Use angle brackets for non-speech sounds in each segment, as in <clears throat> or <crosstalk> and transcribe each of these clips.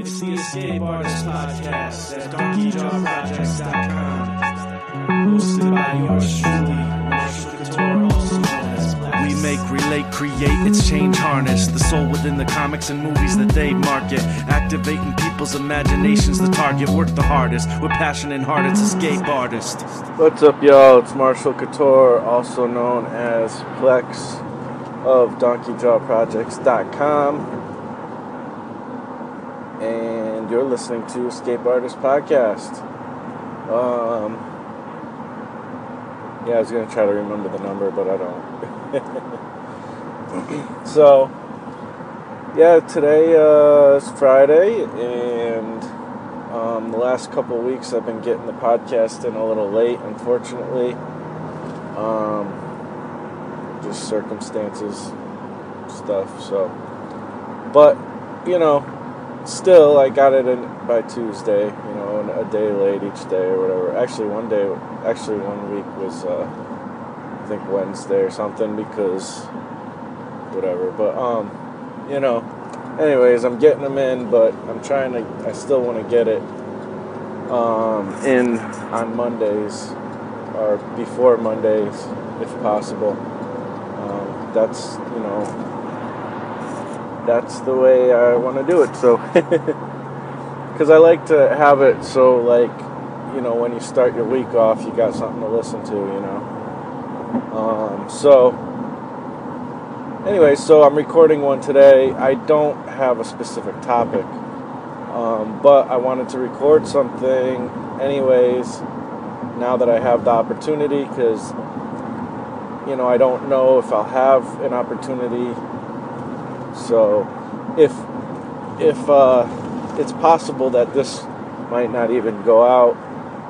It's the Escape Artist Podcast at DonkeyJawProjects.com. Hosted by yours truly, Marshall Couture, also known as Plex. We make, relate, create, it's change harness. The soul within the comics and movies that they market. Activating people's imaginations, the target. Work the hardest. With passion and heart, it's Escape Artist. What's up, y'all? It's Marshall Couture, also known as Plex of DonkeyJawProjects.com. And you're listening to Escape Artist Podcast. Um, yeah, I was to try to remember the number, but I don't. <laughs> so, yeah, today uh, is Friday, and um, the last couple weeks I've been getting the podcast in a little late, unfortunately. Um, just circumstances, stuff. So, but you know, still, I got it in by Tuesday. You know, a day late each day or whatever. Actually, one day, actually one week was, uh, I think Wednesday or something because whatever. But um, you know, anyways, I'm getting them in, but I'm trying to. I still want to get it um, in on Mondays or before Mondays, if possible. Um, that's you know that's the way I want to do it. So, <laughs> because I like to have it so, like, you know, when you start your week off, you got something to listen to, you know. Um, so, anyway, so I'm recording one today. I don't have a specific topic, um, but I wanted to record something, anyways, now that I have the opportunity, because, you know, I don't know if I'll have an opportunity so, if if uh, it's possible that this might not even go out,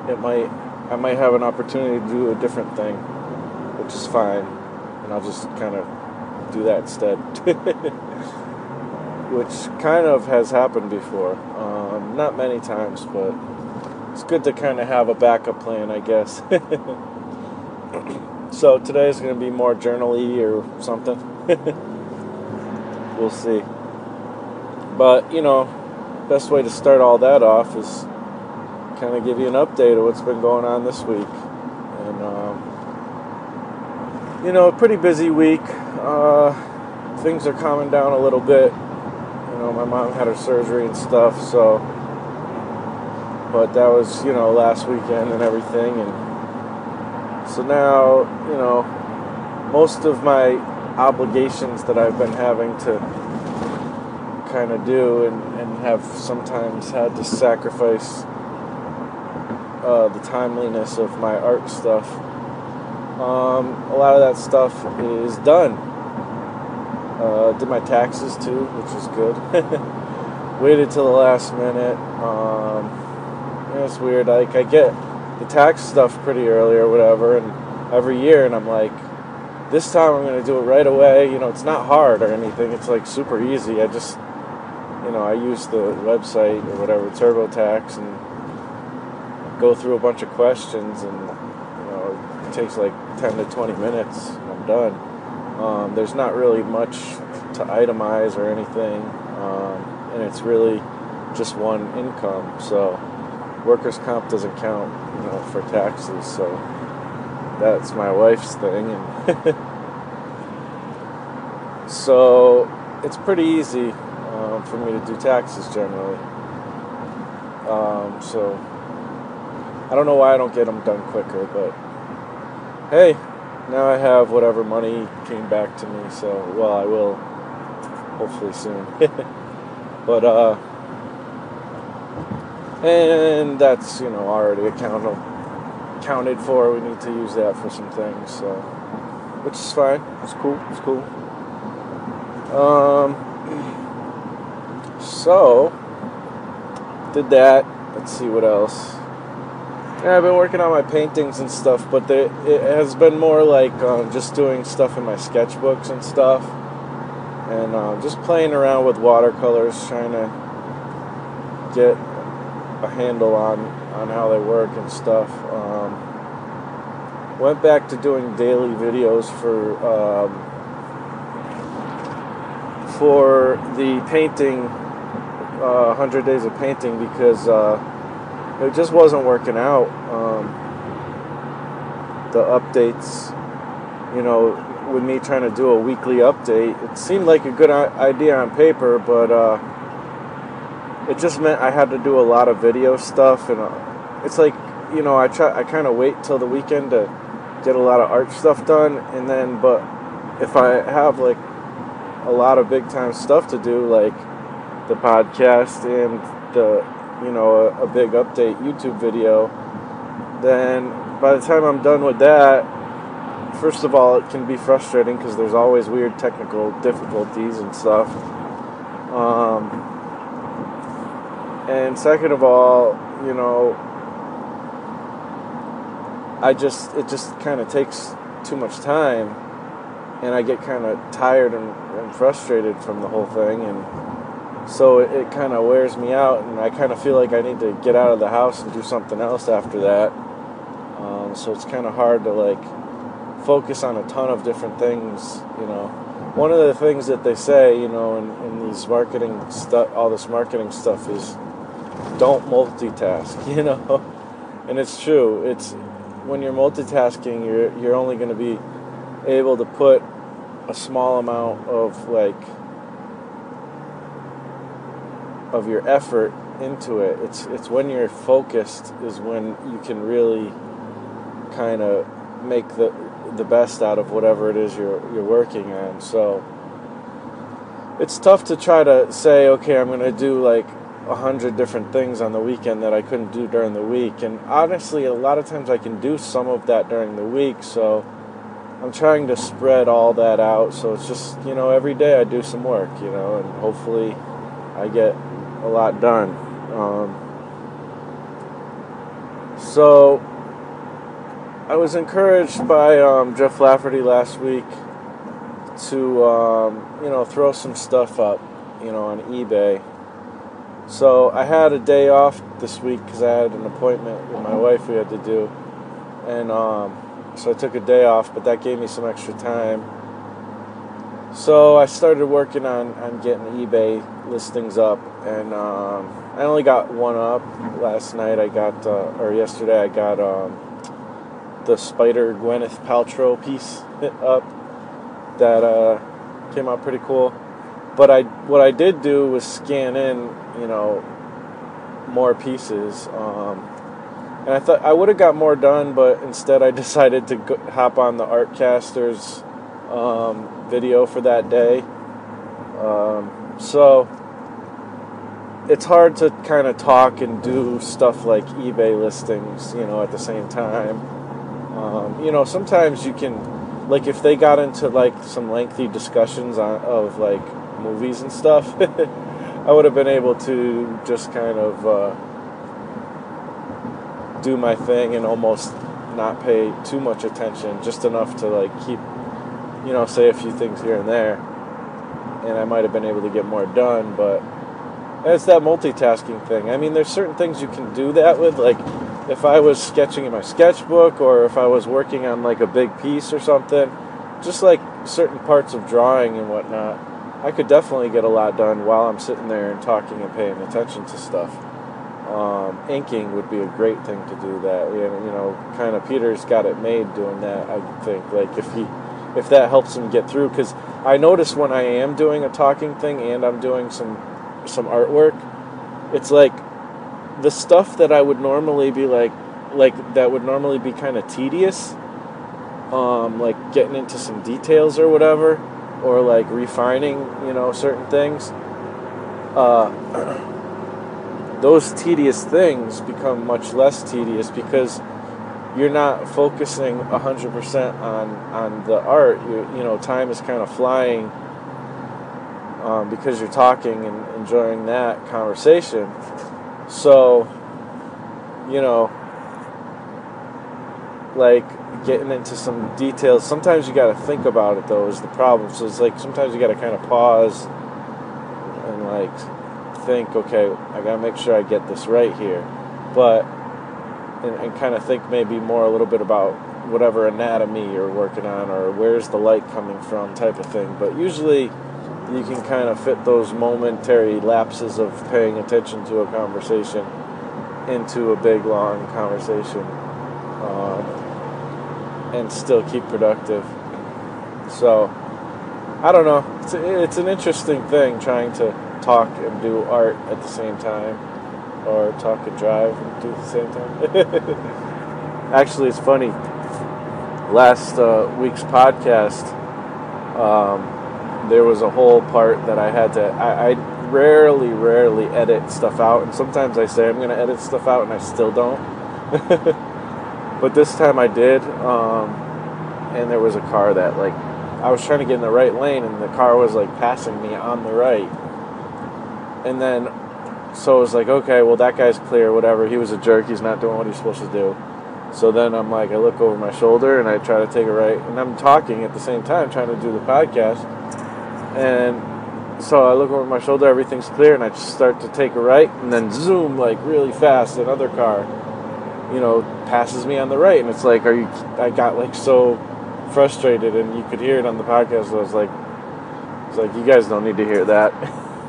it might I might have an opportunity to do a different thing, which is fine, and I'll just kind of do that instead. <laughs> which kind of has happened before, um, not many times, but it's good to kind of have a backup plan, I guess. <laughs> so today is going to be more journally or something. <laughs> we'll see. But, you know, best way to start all that off is kind of give you an update of what's been going on this week. And, um, you know, a pretty busy week. Uh, things are calming down a little bit. You know, my mom had her surgery and stuff, so. But that was, you know, last weekend and everything. And so now, you know, most of my obligations that I've been having to kind of do and, and have sometimes had to sacrifice uh, the timeliness of my art stuff. Um, a lot of that stuff is done. Uh, did my taxes too, which is good. <laughs> Waited till the last minute. Um, it's weird. Like I get the tax stuff pretty early or whatever, and every year, and I'm like, this time I'm going to do it right away. You know, it's not hard or anything. It's like super easy. I just, you know, I use the website or whatever, TurboTax, and go through a bunch of questions, and you know, it takes like 10 to 20 minutes, and I'm done. Um, there's not really much to itemize or anything, um, and it's really just one income. So, workers' comp doesn't count, you know, for taxes. So that's my wife's thing. And <laughs> so it's pretty easy um, for me to do taxes generally. Um, so i don't know why i don't get them done quicker but hey now i have whatever money came back to me so well i will hopefully soon. <laughs> But uh and that's you know already accounted accounted for. We need to use that for some things, so which is fine. It's cool. It's cool. Um, so did that. Let's see what else. Yeah, I've been working on my paintings and stuff, but it has been more like um, just doing stuff in my sketchbooks and stuff, and uh, just playing around with watercolors, trying to get a handle on on how they work and stuff. Um, went back to doing daily videos for um, for the painting, uh, 100 Days of Painting, because. Uh, it just wasn't working out. Um, the updates, you know, with me trying to do a weekly update, it seemed like a good idea on paper, but uh, it just meant I had to do a lot of video stuff, and uh, it's like, you know, I try, I kind of wait till the weekend to get a lot of art stuff done, and then, but if I have like a lot of big time stuff to do, like the podcast and the you know, a, a big update YouTube video, then by the time I'm done with that, first of all, it can be frustrating because there's always weird technical difficulties and stuff. Um, and second of all, you know, I just it just kind of takes too much time, and I get kind of tired and, and frustrated from the whole thing, and so it, it kind of wears me out and i kind of feel like i need to get out of the house and do something else after that. Um, so it's kind of hard to like focus on a ton of different things you know. One of the things that they say you know in, in these marketing stuff all this marketing stuff is don't multitask <laughs> you know and it's true it's when you're multitasking you're you're only going to be able to put a small amount of like of your effort into it. It's it's when you're focused is when you can really kind of make the the best out of whatever it is you're you're working on. So it's tough to try to say, okay, I'm going to do like a hundred different things on the weekend that I couldn't do during the week. And honestly, a lot of times I can do some of that during the week. So I'm trying to spread all that out. So it's just you know every day I do some work, you know, and hopefully I get a lot done. Um, so I was encouraged by um, Jeff Lafferty last week to um, you know throw some stuff up, you know, on eBay. So I had a day off this week because I had an appointment with my wife we had to do, and um, so I took a day off, but that gave me some extra time. So I started working on, on getting eBay listings up, and um, I only got one up last night. I got, uh, or yesterday, I got um, the Spider Gwyneth Paltrow piece <laughs> up that uh, came out pretty cool. But I, what I did do was scan in, you know, more pieces. Um, and I thought I would have got more done, but instead I <laughs> decided to go, hop on the Artcasters um, video for that day. Um, so it's hard to kind of talk and do stuff like eBay listings, you know, at the same time. Um, you know, sometimes you can, like, if they got into like some lengthy discussions on, of like movies and stuff, <laughs> I would have been able to just kind of uh, do my thing and almost not pay too much attention, just enough to like keep you know, say a few things here and there, and I might have been able to get more done. But it's that multitasking thing. I mean, there's certain things you can do that with, like if I was sketching in my sketchbook or if I was working on like a big piece or something, just like certain parts of drawing and whatnot, I could definitely get a lot done while I'm sitting there and talking and paying attention to stuff. Um, inking would be a great thing to do that. You know, kind of Peter's got it made doing that. I think like if he if that helps him get through. Because I notice when I am doing a talking thing and I'm doing some some artwork, it's like the stuff that I would normally be like like that would normally be kind of tedious, um, like getting into some details or whatever, or like refining, you know, certain things. Uh, <clears throat> those tedious things become much less tedious because you're not focusing 100% on on the art you, you know time is kind of flying um, because you're talking and enjoying that conversation. So, you know, like getting into some details. Sometimes you got to think about it though. Is the problem? So it's like sometimes you got to kind of pause and like think. Okay, I got to make sure I get this right here, but and, and kind of think maybe more a little bit about whatever anatomy you're working on or where's the light coming from type of thing. But usually you can kind of fit those momentary lapses of paying attention to a conversation into a big long conversation. Um, and still keep productive. So, I don't know. It's, a, it's an interesting thing trying to talk and do art at the same time, or talk and drive and do at the same time. <laughs> Actually, it's funny. Last uh, week's podcast, um, there was a whole part that I had to. I, I rarely, rarely edit stuff out, and sometimes I say I'm going to edit stuff out, and I still don't. <laughs> but this time I did, um, and there was a car that like I was trying to get in the right lane, and the car was like passing me on the right, and then so it was like okay, well that guy's clear, whatever. He was a jerk. He's not doing what he's supposed to do. So then I'm like, I look over my shoulder and I try to take a right, and I'm talking at the same time, trying to do the podcast, and so I look over my shoulder, everything's clear, and I just start to take a right, and then zoom like really fast, another car you know, passes me on the right, and it's like, are you? I got like so frustrated, and you could hear it on the podcast. I was like, it's like you guys don't need to hear that.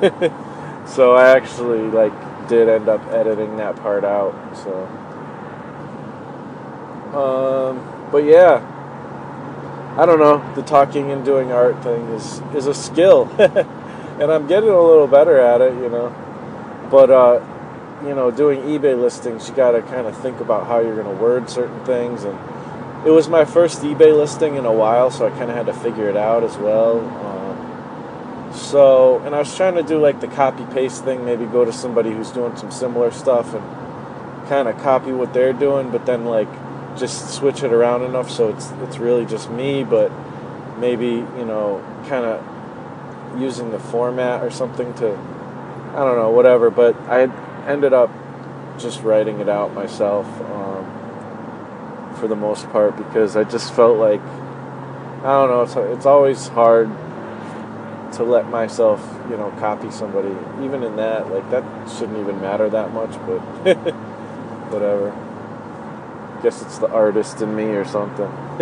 <laughs> so I actually like did end up editing that part out. So, um, but yeah, I don't know. The talking and doing art thing is is a skill, <laughs> and I'm getting a little better at it, you know. But uh, you know, doing eBay listings, you got to kind of think about how you're going to word certain things. And it was my first eBay listing in a while, so I kind of had to figure it out as well. Um, so, and I was trying to do like the copy paste thing, maybe go to somebody who's doing some similar stuff and kind of copy what they're doing, but then like just switch it around enough so it's it's really just me, but maybe you know, kind of using the format or something to I don't know, whatever. But I ended up just writing it out myself um, for the most part because I just felt like I don't know. It's it's always hard to let myself, you know, copy somebody. Even in that, like that shouldn't even matter that much, but <laughs> whatever. Guess it's the artist in me or something. <laughs>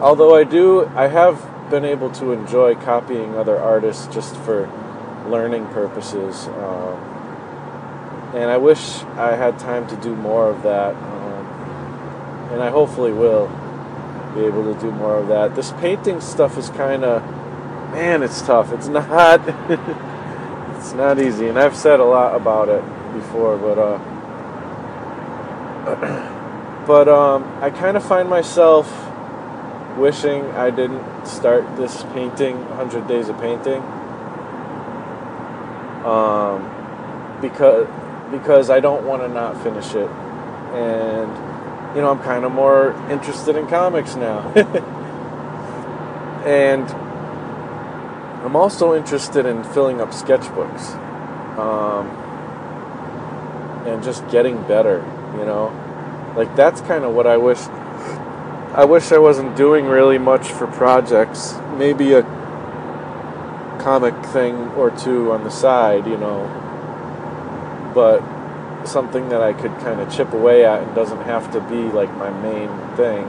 Although I do, I have been able to enjoy copying other artists just for learning purposes. Um, and I wish I had time to do more of that. Um, and I hopefully will be able to do more of that. This painting stuff is kind of, man, it's tough. It's <laughs> not, it's not easy. And I've said a lot about it before, but uh, <clears throat> but um, I kind of find myself wishing I didn't start this painting, 100 Days of Painting um, because because I don't want to not finish it, and you know I'm kind of more interested in comics now, <laughs> and I'm also interested in filling up sketchbooks, um, and just getting better. You know, like that's kind of what I wish. I wish I wasn't doing really much for projects. Maybe a comic thing or two on the side, you know, but something that I could kind of chip away at and doesn't have to be like my main thing.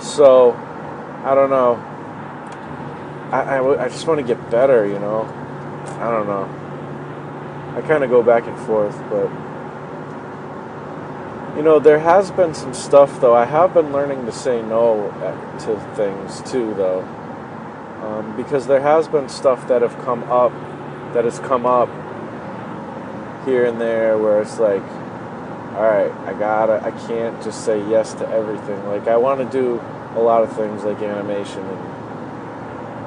So, I don't know. I, just want to get better, you know. I don't know. I kind of go back and forth, but you know, there has been some stuff though. I have been learning to say no to things too, though, um, because there has been stuff that have come up, that has come up here and there, where it's like, all right, I gotta, I can't just say yes to everything. Like I want to do a lot of things like animation and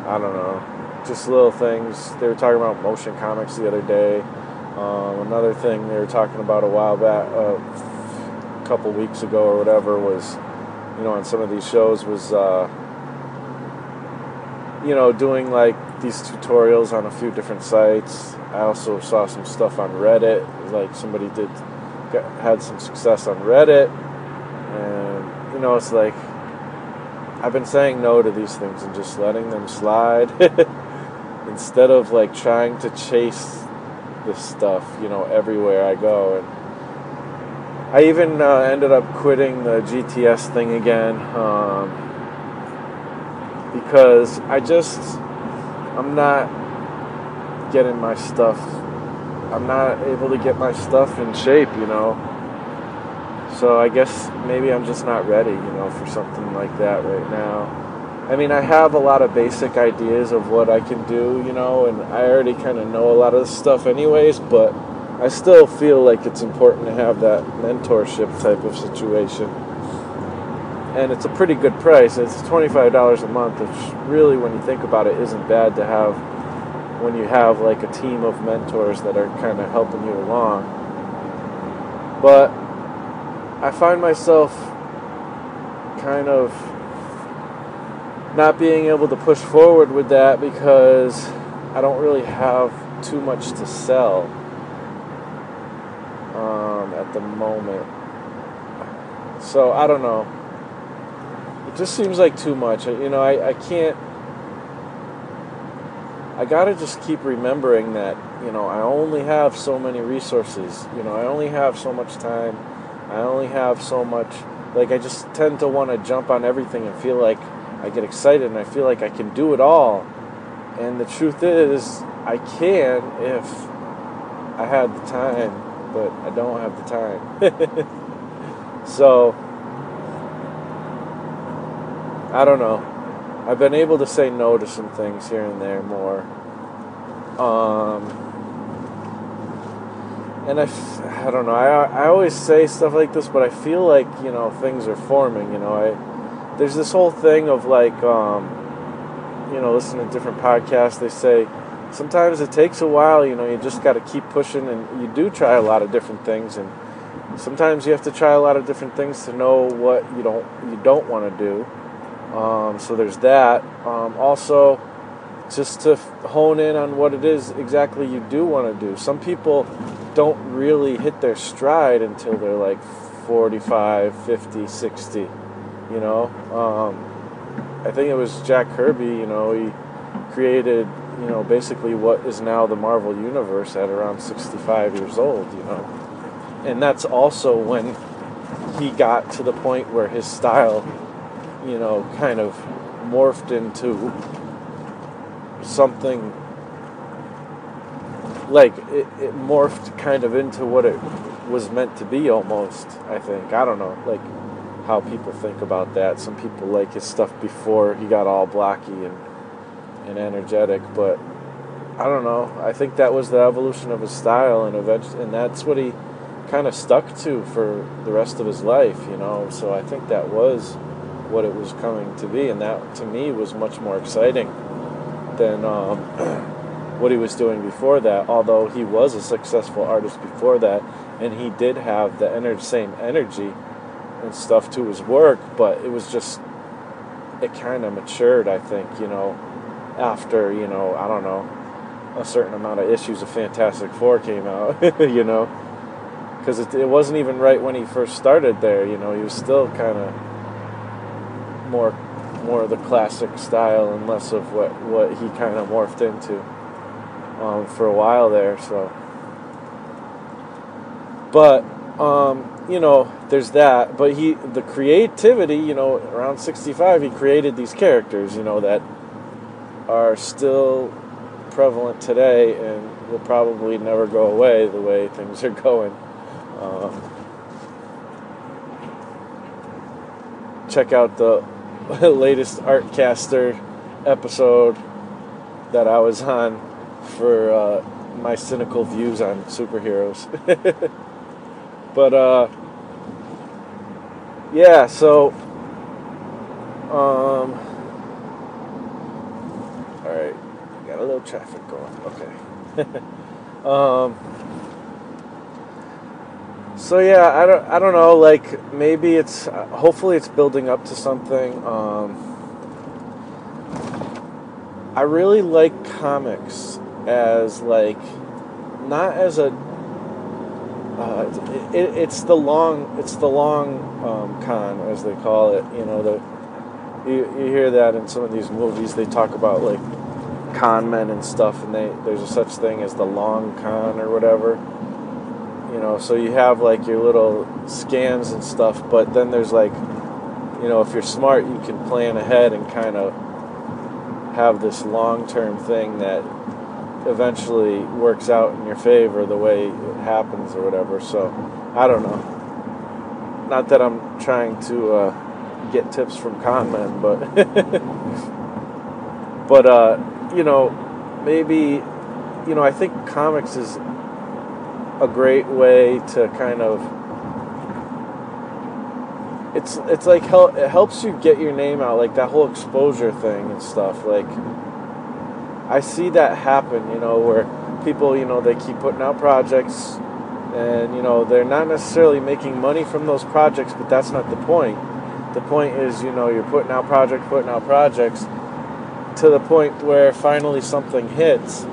I don't know, just little things. They were talking about motion comics the other day. Um, another thing they were talking about a while back. Uh, couple weeks ago or whatever was, you know, on some of these shows was, uh, you know, doing like these tutorials on a few different sites. I also saw some stuff on Reddit, like somebody did got, had some success on Reddit, and you know, it's like I've been saying no to these things and just letting them slide <laughs> instead of like trying to chase this stuff, you know, everywhere I go. And I even uh, ended up quitting the GTS thing again um, because I just I'm not getting my stuff. I'm not able to get my stuff in shape, you know. So I guess maybe I'm just not ready, you know, for something like that right now. I mean, I have a lot of basic ideas of what I can do, you know, and I already kind of know a lot of this stuff anyways, but I still feel like it's important to have that mentorship type of situation. And it's a pretty good price. It's $25 a month, which really, when you think about it, isn't bad to have when you have like a team of mentors that are kind of helping you along. But I find myself kind of not being able to push forward with that because I don't really have too much to sell at the moment. So I don't know. It just seems like too much. You know, I, I can't. I gotta just keep remembering that, you know, I only have so many resources. You know, I only have so much time. I only have so much. Like, I just tend to want to jump on everything and feel like I get excited and I feel like I can do it all. And the truth is, I can if I had the time, but I don't have the time. <laughs> so, I don't know. I've been able to say no to some things here and there more. Um, and I, I don't know. I, I always say stuff like this, but I feel like you know things are forming. You know, I there's this whole thing of like, um, you know, listening to different podcasts. They say sometimes it takes a while. You know, you just got to keep pushing, and you do try a lot of different things, and sometimes you have to try a lot of different things to know what you don't you don't want to do. Um, so there's that. Um, also, just to hone in on what it is exactly you do want to do. Some people don't really hit their stride until they're like 45, 50, 60. You know, um, I think it was Jack Kirby. You know, he created you know basically what is now the Marvel universe at around 65 years old. You know, and that's also when he got to the point where his style you know, kind of morphed into something like it, it, morphed kind of into what it was meant to be almost, I think. I don't know, like how people think about that. Some people like his stuff before he got all blocky and and energetic, but I don't know. I think that was the evolution of his style and eventually and that's what he kind of stuck to for the rest of his life, you know. So I think that was what it was coming to be, and that to me was much more exciting than um, <clears throat> what he was doing before that. Although he was a successful artist before that, and he did have the ener- same energy and stuff to his work, but it was just it kind of matured. I think you know after you know I don't know a certain amount of issues of Fantastic Four came out, <laughs> you know. Because it, it wasn't even right when he first started there, you know. He was still kind of more more of the classic style and less of what what he kind of morphed into um, for a while there. So, but um, you know, there's that. But he the creativity, you know, around 65, he created these characters, you know, that are still prevalent today and will probably never go away the way things are going. Um, check out the <laughs> latest Artcaster episode that I was on for uh, my cynical views on superheroes. <laughs> but uh, yeah, so um, all right, got a little traffic going. Okay. <laughs> um, so yeah, I don't, I don't know. Like maybe it's, uh, hopefully it's building up to something. Um, I really like comics as like, not as a. Uh, it, it's the long, it's the long um, con as they call it. You know, the you, you hear that in some of these movies. They talk about like con men and stuff, and they there's a such thing as the long con or whatever. You know so you have like your little scams and stuff but then there's like you know if you're smart you can plan ahead and kind of have this long-term thing that eventually works out in your favor the way it happens or whatever. So i don't know. Not that i'm trying to uh, get tips from con men but <laughs> but uh, you know maybe you know i think comics is a great way to kind of it's it's like hel- it helps you get your name out like that whole exposure thing and stuff like I see that happen you know where people you know they keep putting out projects and you know they're not necessarily making money from those projects but that's not the point. The point is you know you're putting out projects putting out projects to the point where finally something hits.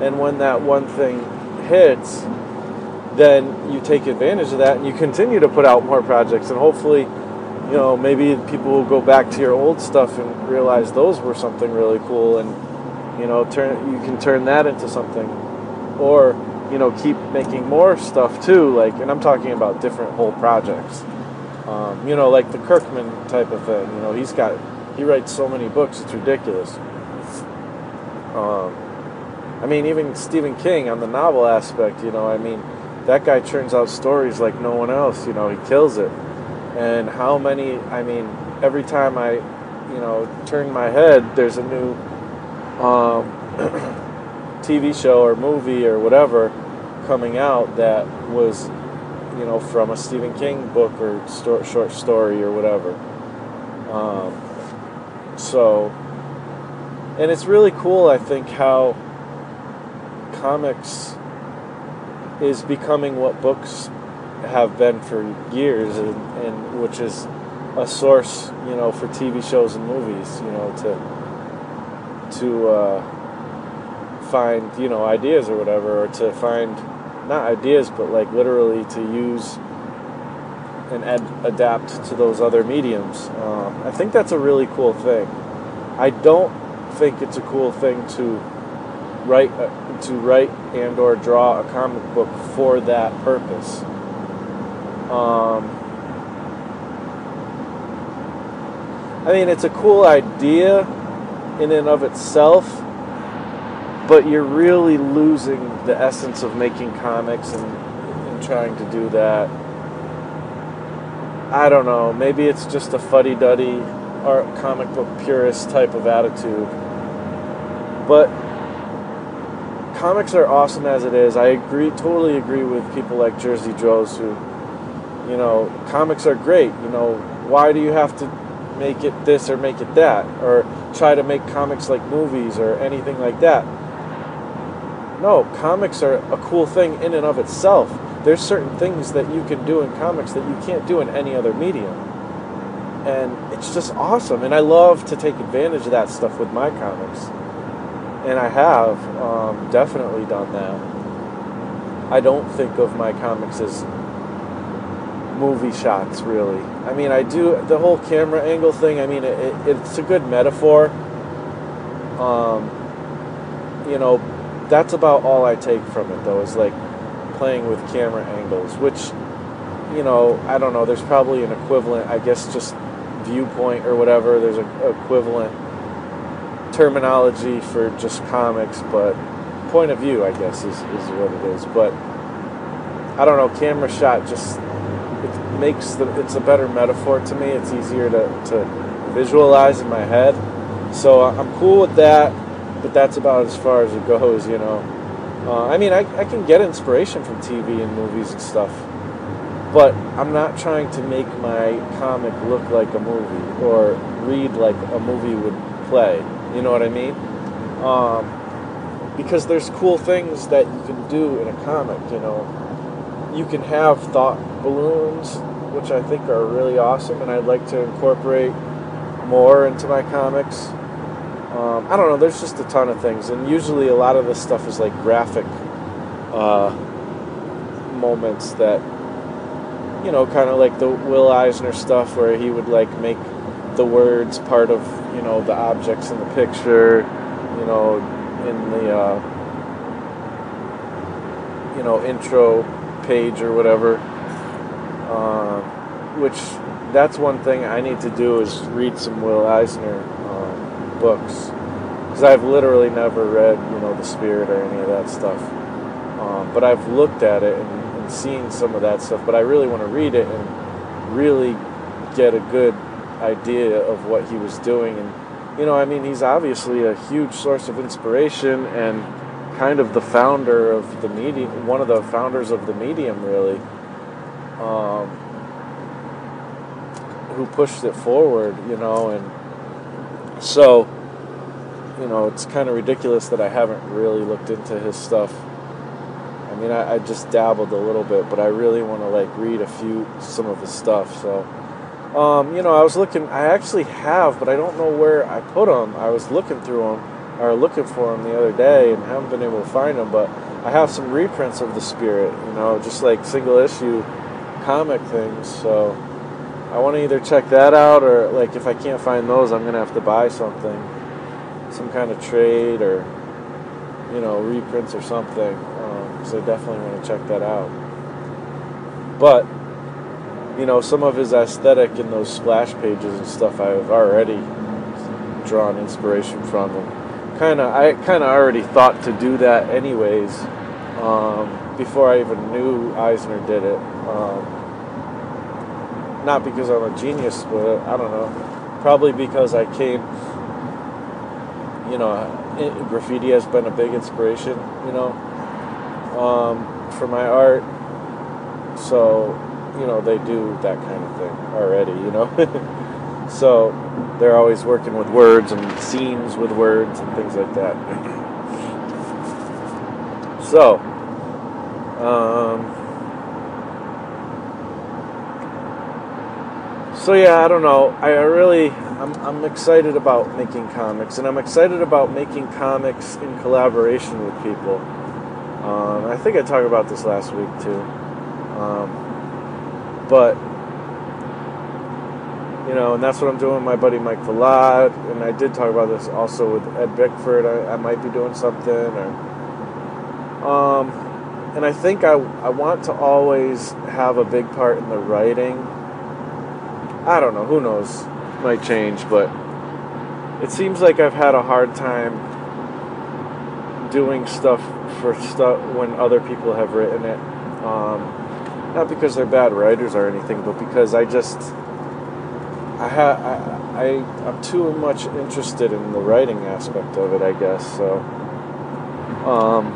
And when that one thing hits then you take advantage of that and you continue to put out more projects. And hopefully you know maybe people will go back to your old stuff and realize those were something really cool and you know turn you can turn that into something. Or you know keep making more stuff too like and i'm talking about different whole projects. Um, you know like the kirkman type of thing you know he's got he writes so many books it's ridiculous um, i mean even stephen king on the novel aspect you know i mean that guy churns out stories like no one else. You know, he kills it. And how many? I mean, every time I, you know, turn my head, there's a new um, <clears throat> TV show or movie or whatever coming out that was, you know, from a Stephen King book or sto- short story or whatever. Um, so, and it's really cool. I think how comics is becoming what books have been for years, and, and which is a source, you know, for TV shows and movies, you know, to to uh, find you know ideas or whatever, or to find not ideas, but like literally to use and ad- adapt to those other mediums. Um, I think that's a really cool thing. I don't think it's a cool thing to write. A, to write and or draw a comic book for that purpose. Um, I mean, it's a cool idea in and of itself, but you're really losing the essence of making comics and, and trying to do that. I don't know. Maybe it's just a fuddy-duddy art comic book purist type of attitude. But comics are awesome as it is. I agree, totally agree with people like Jersey Joe's who, you know, comics are great. You know, why do you have to make it this or make it that, or try to make comics like movies or anything like that? No, comics are a cool thing in and of itself. There's certain things that you can do in comics that you can't do in any other medium. And it's just awesome. And I love to take advantage of that stuff with my comics and I have um, definitely done that. I don't think of my comics as movie shots, really. I mean, I do the whole camera angle thing. I mean, it, it, it's a good metaphor. Um, you know, that's about all I take from it, though, is like playing with camera angles, which, you know, I don't know. There's probably an equivalent, I guess, just viewpoint or whatever. There's an equivalent terminology for just comics, but point of view, I guess, is, is what it is. But I don't know, camera shot just it makes the it's a better metaphor to me. It's easier to, to visualize in my head. So I'm cool with that, but that's about as far as it goes, you know. Uh, I mean, I, I can get inspiration from TV and movies and stuff, but I'm not trying to make my comic look like a movie or read like a movie would play. You know what I mean? Um, because there's cool things that you can do in a comic. You know, you can have thought balloons, which I think are really awesome, and I'd like to incorporate more into my comics. Um, I don't know. There's just a ton of things, and usually a lot of this stuff is like graphic uh, moments that you know, kind of like the Will Eisner stuff, where he would like make the words part of you know the objects in the picture, you know, in the uh, you know intro page or whatever. Uh, which that's one thing I need to do is read some Will Eisner books because I've literally never read you know the Spirit or any of that stuff. Um, but I've looked at it and, and seen some of that stuff. But I really want to read it and really get a good idea of what he was doing. And you know, I mean, he's obviously a huge source of inspiration and kind of the founder of the medium, one of the founders of the medium, really, um, who pushed it forward. You know, and so you know, it's kind of ridiculous that I haven't really looked into his stuff. I mean, I, I just dabbled a little bit, but I really want to like read a few some of his stuff. So, um, you know, I was looking. I actually have, but I don't know where I put them. I was looking through them or looking for them the other day and haven't been able to find them. But I have some reprints of the Spirit. You know, just like single issue comic things. So I want to either check that out or like if I can't find those, I'm gonna have to buy something some kind of trade or you know reprints or something um, I definitely want to check that out. But you know some of his aesthetic in those splash pages and stuff I've already drawn inspiration from kind of I kind of already thought to do that anyways um, before I even knew Eisner did it. Um, not because I'm a genius, but I don't know. Probably because I came you know, graffiti has been a big inspiration, you know, um, for my art. So, you know, they do that kind of thing already, you know. <laughs> so they're always working with words and scenes with words and things like that. <clears throat> so, um, so yeah, I don't know. I really I'm, I'm excited about making comics, and I'm excited about making comics in collaboration with people. Um, I think I talked about this last week too. Um, but, you know, and that's what I'm doing with my buddy Mike Vallad, and I did talk about this also with Ed Bickford. I, I might be doing something, or, um, and I think I, I want to always have a big part in the writing. I don't know, who knows? might change, but it seems like I've had a hard time doing stuff for stuff when other people have written it. Um, not because they're bad writers or anything, but because I just I ha- I, I I'm too much interested in the writing aspect of it, I guess. So um,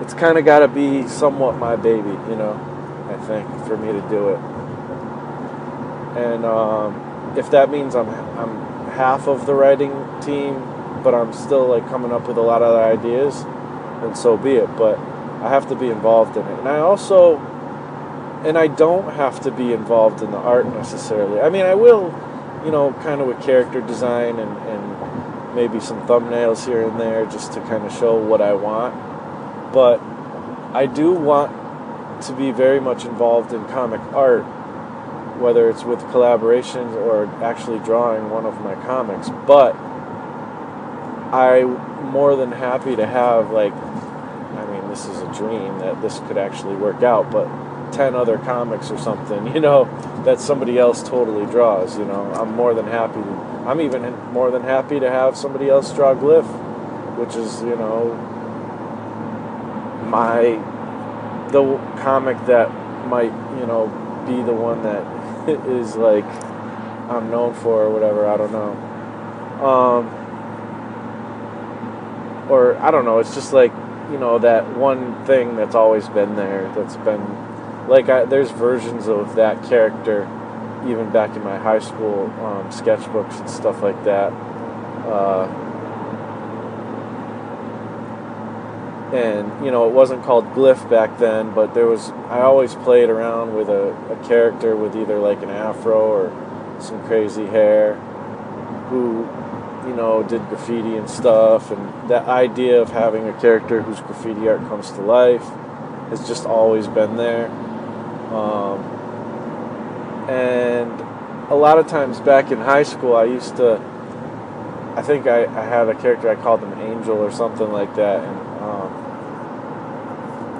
it's kind of got to be somewhat my baby, you know. I think for me to do it and um, if that means I'm I'm half of the writing team, but I'm still like coming up with a lot of ideas, then so be it. But I have to be involved in it, and I also, and I don't have to be involved in the art necessarily. I mean, I will, you know, kind of with character design and and maybe some thumbnails here and there just to kind of show what I want, but I do want to be very much involved in comic art whether it's with collaborations or actually drawing one of my comics. But I'm more than happy to have, like, I mean, this is a dream that this could actually work out, but 10 other comics or something, <laughs> you know, that somebody else totally draws, you know. I'm more than happy to, I'm even more than happy to have somebody else draw Glyph, which is, you know, my, the comic that might, you know, be the one that <laughs> is like I'm known for or whatever. I don't know. Um, or I don't know. It's just like you know that one thing that's always been there. That's been like I, there's versions of that character even back in my high school um, sketchbooks and stuff like that. Uh, and you know it wasn't called glyph back then but there was i always played around with a, a character with either like an afro or some crazy hair who you know did graffiti and stuff. And that idea of having a character whose graffiti art comes to life has just always been there. Um, and a lot of times back in high school i used to i think i, I had a character i called him angel or something like that. And um,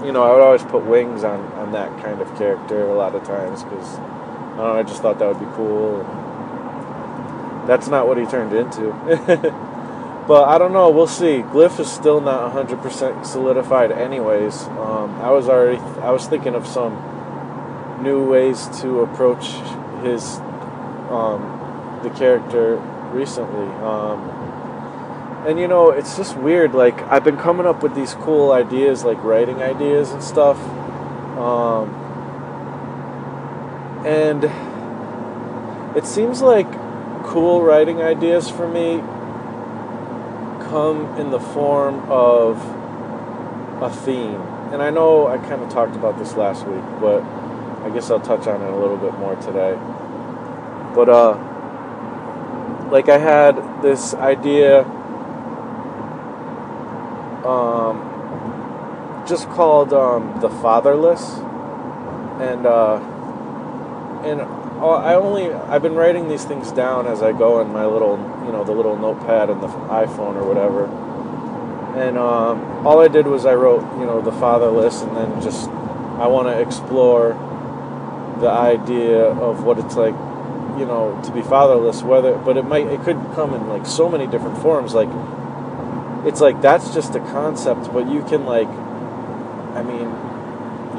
you know, I would always put wings on, on that kind of character a lot of times because I know, I just thought that would be cool. That's not what he turned into. <laughs> but I don't know, we'll see. Glyph is still not 100% solidified, anyways. Um, I was already, I was thinking of some new ways to approach his, um, the character recently. Um, and you know it's just weird like i've been coming up with these cool ideas like writing ideas and stuff um, and it seems like cool writing ideas for me come in the form of a theme. And i know i kind of talked about this last week but i guess i'll touch on it a little bit more today. But uh like i had this idea um, just called um, the fatherless, and uh, and I only I've been writing these things down as I go in my little you know the little notepad in the iPhone or whatever, and um, all I did was I wrote you know the fatherless, and then just I want to explore the idea of what it's like you know to be fatherless whether but it might it could come in like so many different forms. Like it's like that's just a concept, but you can like, I mean,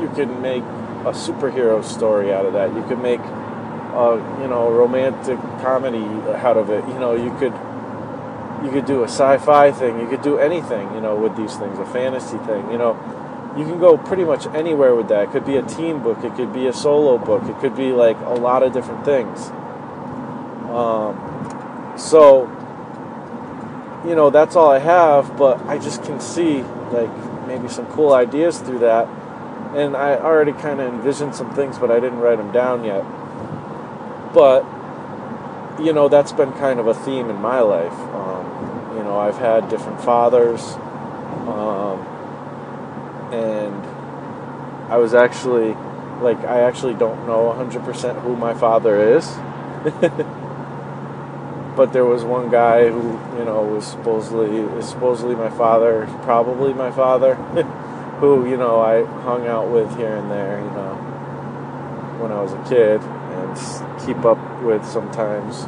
you can make a superhero story out of that. You could make a you know romantic comedy out of it. You know, you could you could do a sci-fi thing. You could do anything. You know, with these things, a fantasy thing. You know, you can go pretty much anywhere with that. It could be a teen book. It could be a solo book. It could be like a lot of different things. Um, so you know, that's all I have, but I just can see like maybe some cool ideas through that. And I already kind of envisioned some things, but I didn't write them down yet. But, you know, that's been kind of a theme in my life. Um, you know, I've had different fathers, um, and I was actually, like, I actually don't know 100% who my father is. <laughs> but there was one guy who you know was supposedly supposedly my father, probably my father, <laughs> who you know I hung out with here and there, you know, when I was a kid, and keep up with sometimes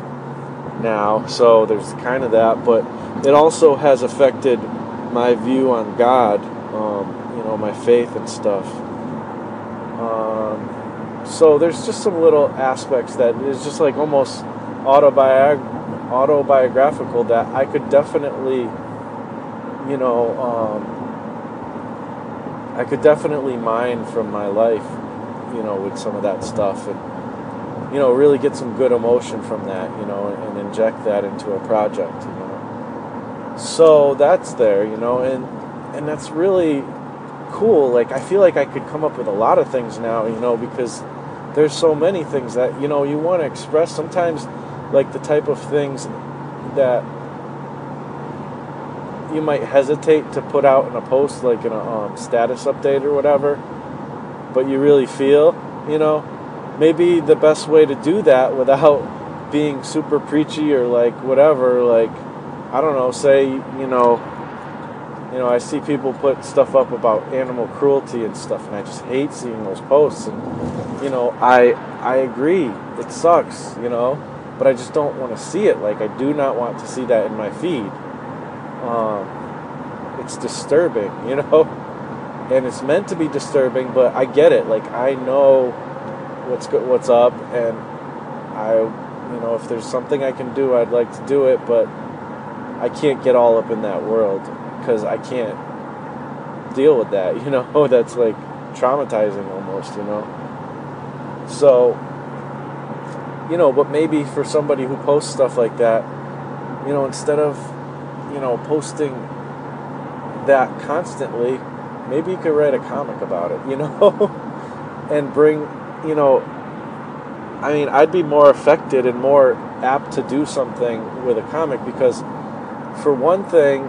now. So there's kind of that, but it also has affected my view on God, um, you know, my faith and stuff. Um, so there's just some little aspects that is just like almost autobiographical autobiographical that I could definitely, you know, um, I could definitely mine from my life, you know, with some of that stuff and, you know, really get some good emotion from that, you know, and, and inject that into a project, you know. So that's there, you know, and and that's really cool. Like I feel like I could come up with a lot of things now, you know, because there's so many things that you know you want to express. Sometimes like the type of things that you might hesitate to put out in a post, like in a um, status update or whatever, but you really feel, you know, maybe the best way to do that without being super preachy or like whatever, like, I don't know, say, you know, you know, I see people put stuff up about animal cruelty and stuff, and I just hate seeing those posts. And you know, I I agree, it sucks, you know, but I just don't want to see it. Like I do not want to see that in my feed. Um, it's disturbing, <laughs> you know, and it's meant to be disturbing, but I get it. Like I know what's what's up, and I, you know, if there's something I can do, I'd like to do it, but I can't get all up in that world because I can't deal with that. <laughs> You know, that's like traumatizing almost. You know, so you know, but maybe for somebody who posts stuff like that, you know, instead of, you know, posting that constantly, maybe you could write a comic about it, you <laughs> know, and bring, you know, I mean, I'd be more affected and more apt to do something with a comic because, for one thing,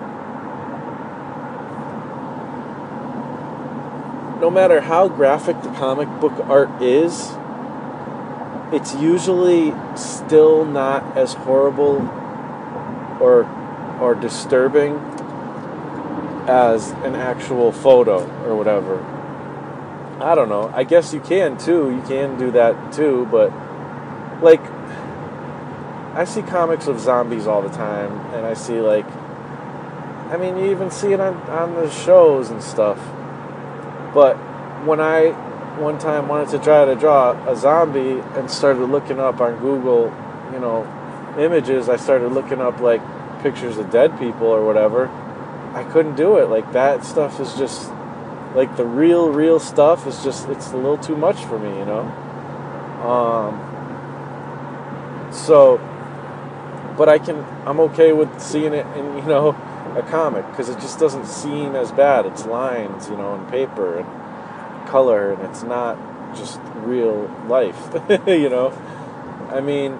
no matter how graphic the comic book art is, it's usually still not as horrible or or disturbing as an actual photo or whatever. I don't know. I guess you can too. You can do that too, but like I see comics of zombies all the time and I see like I mean you even see it on on the shows and stuff. But when I one time wanted to try to draw a zombie and started looking up on Google, you know, images, I started looking up like pictures of dead people or whatever. I couldn't do it. Like that stuff is just like the real, real stuff is just it's a little too much for me, you know. Um. So, but I can. I'm okay with seeing it in you know a comic because it just doesn't seem as bad. It's lines, you know, and paper and color, and it's not just real life, <laughs> you know. I mean,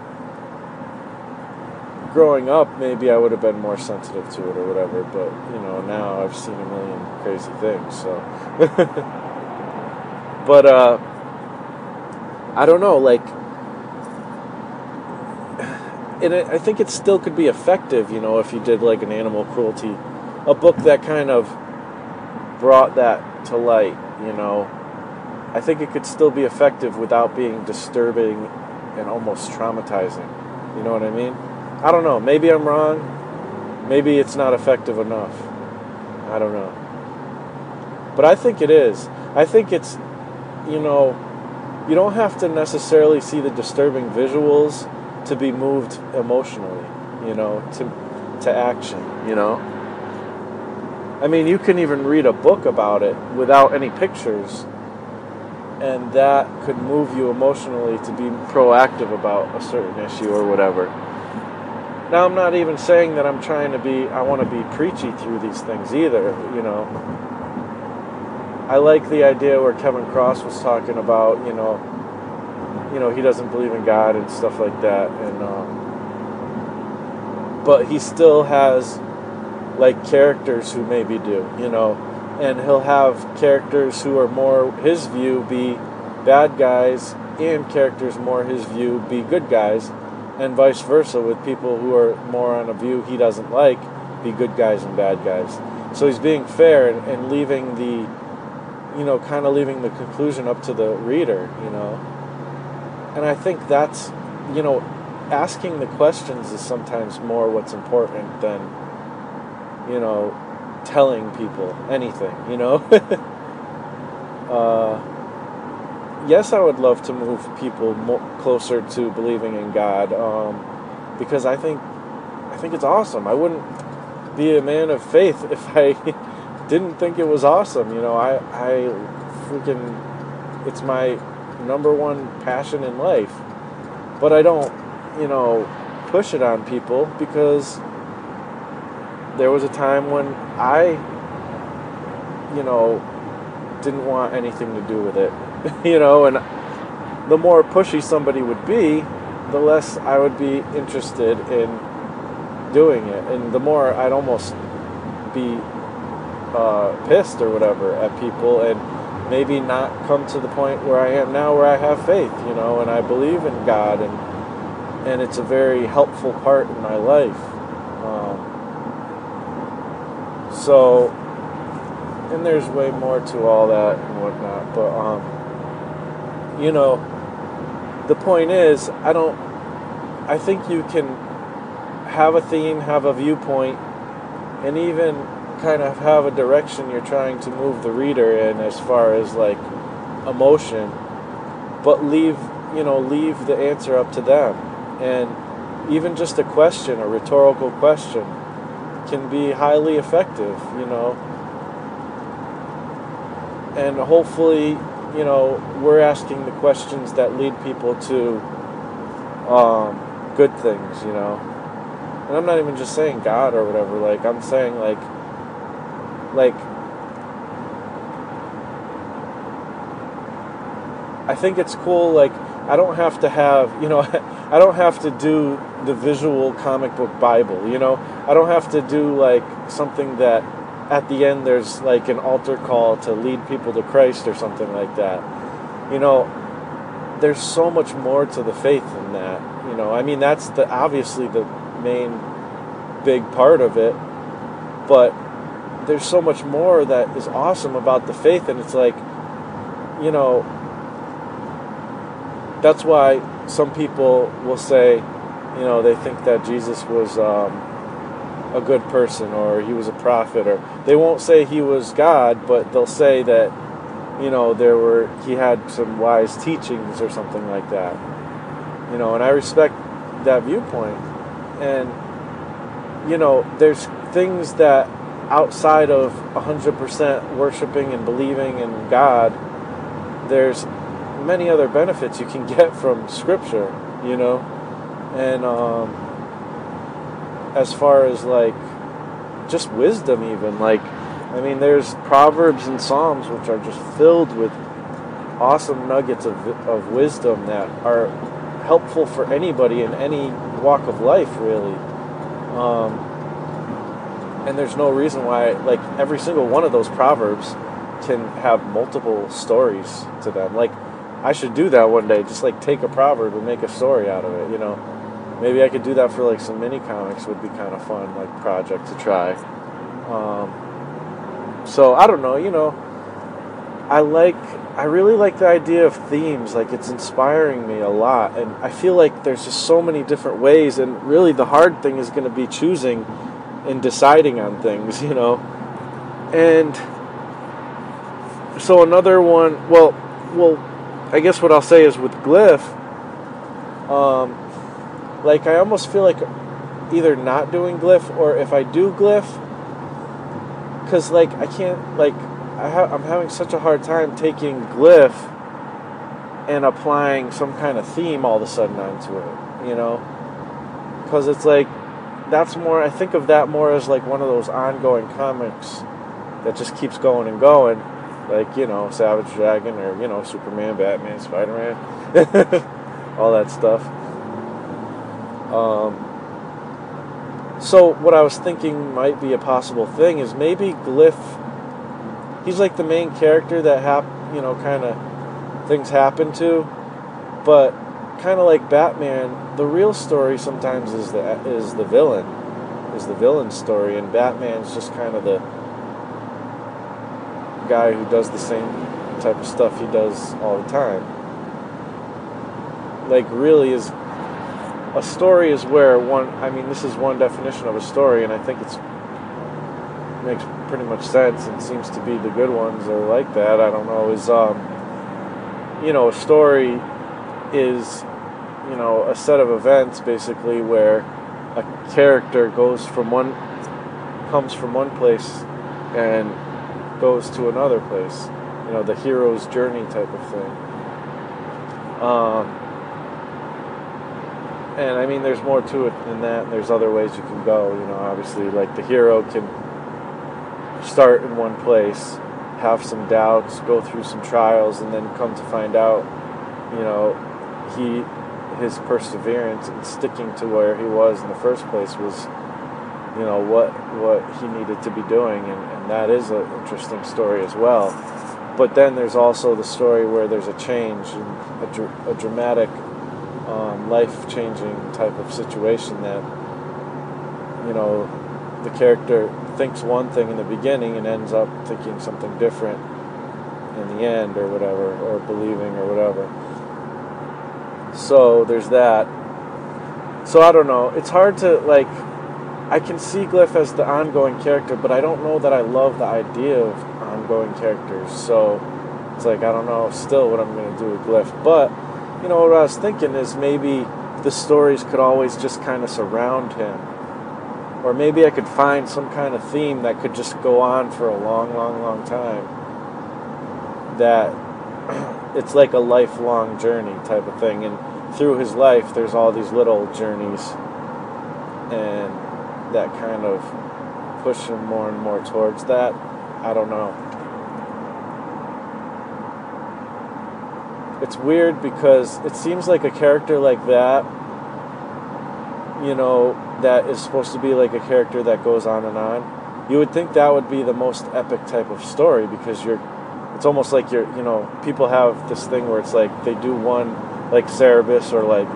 growing up, maybe I would have been more sensitive to it or whatever, but you know, now I've seen a million crazy things, so. <laughs> but uh, I don't know, like, <sighs> and I think it still could be effective, you know, if you did like an animal cruelty, a book that kind of brought that to light, you know. I think it could still be effective without being disturbing and almost traumatizing. You know what I mean? I don't know. Maybe I'm wrong. Maybe it's not effective enough. I don't know. But I think it is. I think it's, you know, you don't have to necessarily see the disturbing visuals to be moved emotionally, you know, to to action, you know. I mean, you can even read a book about it without any pictures and that could move you emotionally to be proactive about a certain issue or whatever. Now, I'm not even saying that I'm trying to be, I want to be preachy through these things either, you know. I like the idea where Kevin Cross was talking about, you know, you know, he doesn't believe in God and stuff like that, and um, but he still has like characters who maybe do, you know, and he'll have characters who are more his view be bad guys and characters more his view be good guys and vice versa with people who are more on a view he doesn't like be good guys and bad guys. So he's being fair and, and leaving the you know kind of leaving the conclusion up to the reader you know? And i think that's you know asking the questions is sometimes more what's important than you know telling people anything you know <laughs> uh, yes, I would love to move people closer to believing in God, um, because I think I think it's awesome. I wouldn't be a man of faith <laughs> if I <laughs> didn't think it was awesome. You know, I I freaking it's my number one passion in life, but I don't, you know, push it on people because there was a time when I, you know, didn't want anything to do with it <laughs> you know, and the more pushy somebody would be, the less I would be interested in doing it, and the more I'd almost be uh, pissed or whatever at people, and maybe not come to the point where I am now, where I have faith, you know, and I believe in God, and and it's a very helpful part in my life. Um, so, and there's way more to all that and whatnot, but um, you know, the point is, I don't, I think you can have a theme, have a viewpoint, and even kind of have a direction you're trying to move the reader in as far as like emotion, but leave, you know, leave the answer up to them. And even just a question, a rhetorical question, can be highly effective, you know. And hopefully, you know, we're asking the questions that lead people to um, good things, you know. And I'm not even just saying God or whatever, like, I'm saying, like, like, I think it's cool, like, I don't have to have you know <laughs> I don't have to do the visual comic book Bible. You know I don't have to do like something that at the end there's like an altar call to lead people to Christ or something like that. You know, there's so much more to the faith than that. You know, I mean that's the obviously the main big part of it, but there's so much more that is awesome about the faith and it's like you know that's why some people will say you know they think that jesus was um, a good person or he was a prophet or they won't say he was god but they'll say that you know there were he had some wise teachings or something like that. You know and i respect that viewpoint. And you know there's things that outside of 100% worshiping and believing in God, there's many other benefits you can <laughs> get from Scripture, you know? And um, as far as like just wisdom, even, like, I mean, there's Proverbs and Psalms which are just filled with awesome nuggets of, of wisdom that are helpful for anybody in any walk of life, really. Um, and there's no reason why like every single one of those proverbs can have multiple stories to them like i should do that one day just like take a proverb and make a story out of it you know maybe i could do that for like some mini comics would be kind of fun like project to try um, so i don't know you know i like i really like the idea of themes like it's inspiring me a lot and i feel like there's just so many different ways and really the hard thing is going to be choosing and deciding on things, <laughs> you know. And so another one, well, well, I guess what I'll say is with Glyph, um, like I almost feel like either not doing Glyph or if I do Glyph, because like I can't like I ha- I'm having such a hard time taking Glyph and applying some kind of theme all of a sudden onto it, you know, because it's like that's more I think of that more as like one of those ongoing comics that just keeps going and going, like you know Savage Dragon or you know Superman, Batman, Spider Man, <laughs> all that stuff. Um, so what I was thinking might be a possible thing is maybe Glyph. He's like the main character that hap you know kind of things happen to, but kind of like Batman, the real story sometimes is the is the villain, is the villain story, and Batman's just kind of the guy who does the same type of stuff he does all the time. Like really is a story is where one I mean this is one definition of a story and I think it's makes pretty much sense and seems to be the good ones are like that. I don't know, is um you know, a story is, you know, a set of events basically where a character goes from one, comes from one place and goes to another place. You know, the hero's journey type of thing. Um, and I mean, there's more to it than that. There's other ways you can go. You know, obviously, like the hero can start in one place, have some doubts, go through some trials, and then come to find out, you know, he his perseverance and sticking to where he was in the first place was you know what what he needed to be doing and, and that is an interesting story as well but then there's also the story where there's a change a, dr- a dramatic um, life-changing type of situation that you know the character thinks one thing in the beginning and ends up thinking something different in the end or whatever or believing or whatever so there's that. So I don't know. It's hard to like. I can see Glyph as the ongoing character, but I don't know that I love the idea of ongoing characters. So it's like I don't know still what I'm gonna do with Glyph. But you know what I was thinking is maybe the stories could always just kind of surround him, or maybe I could find some kind of theme that could just go on for a long, long, long time. That <clears throat> it's like a lifelong journey type of thing and through his life there's all these little journeys and that kind of push him more and more towards that i don't know it's weird because it seems like a character like that, you know, that is supposed to be like a character that goes on and on. You would think that would be the most epic type of story because you're, it's almost like you're, you know, people have this thing where it's like they do one, like Cerebus or like,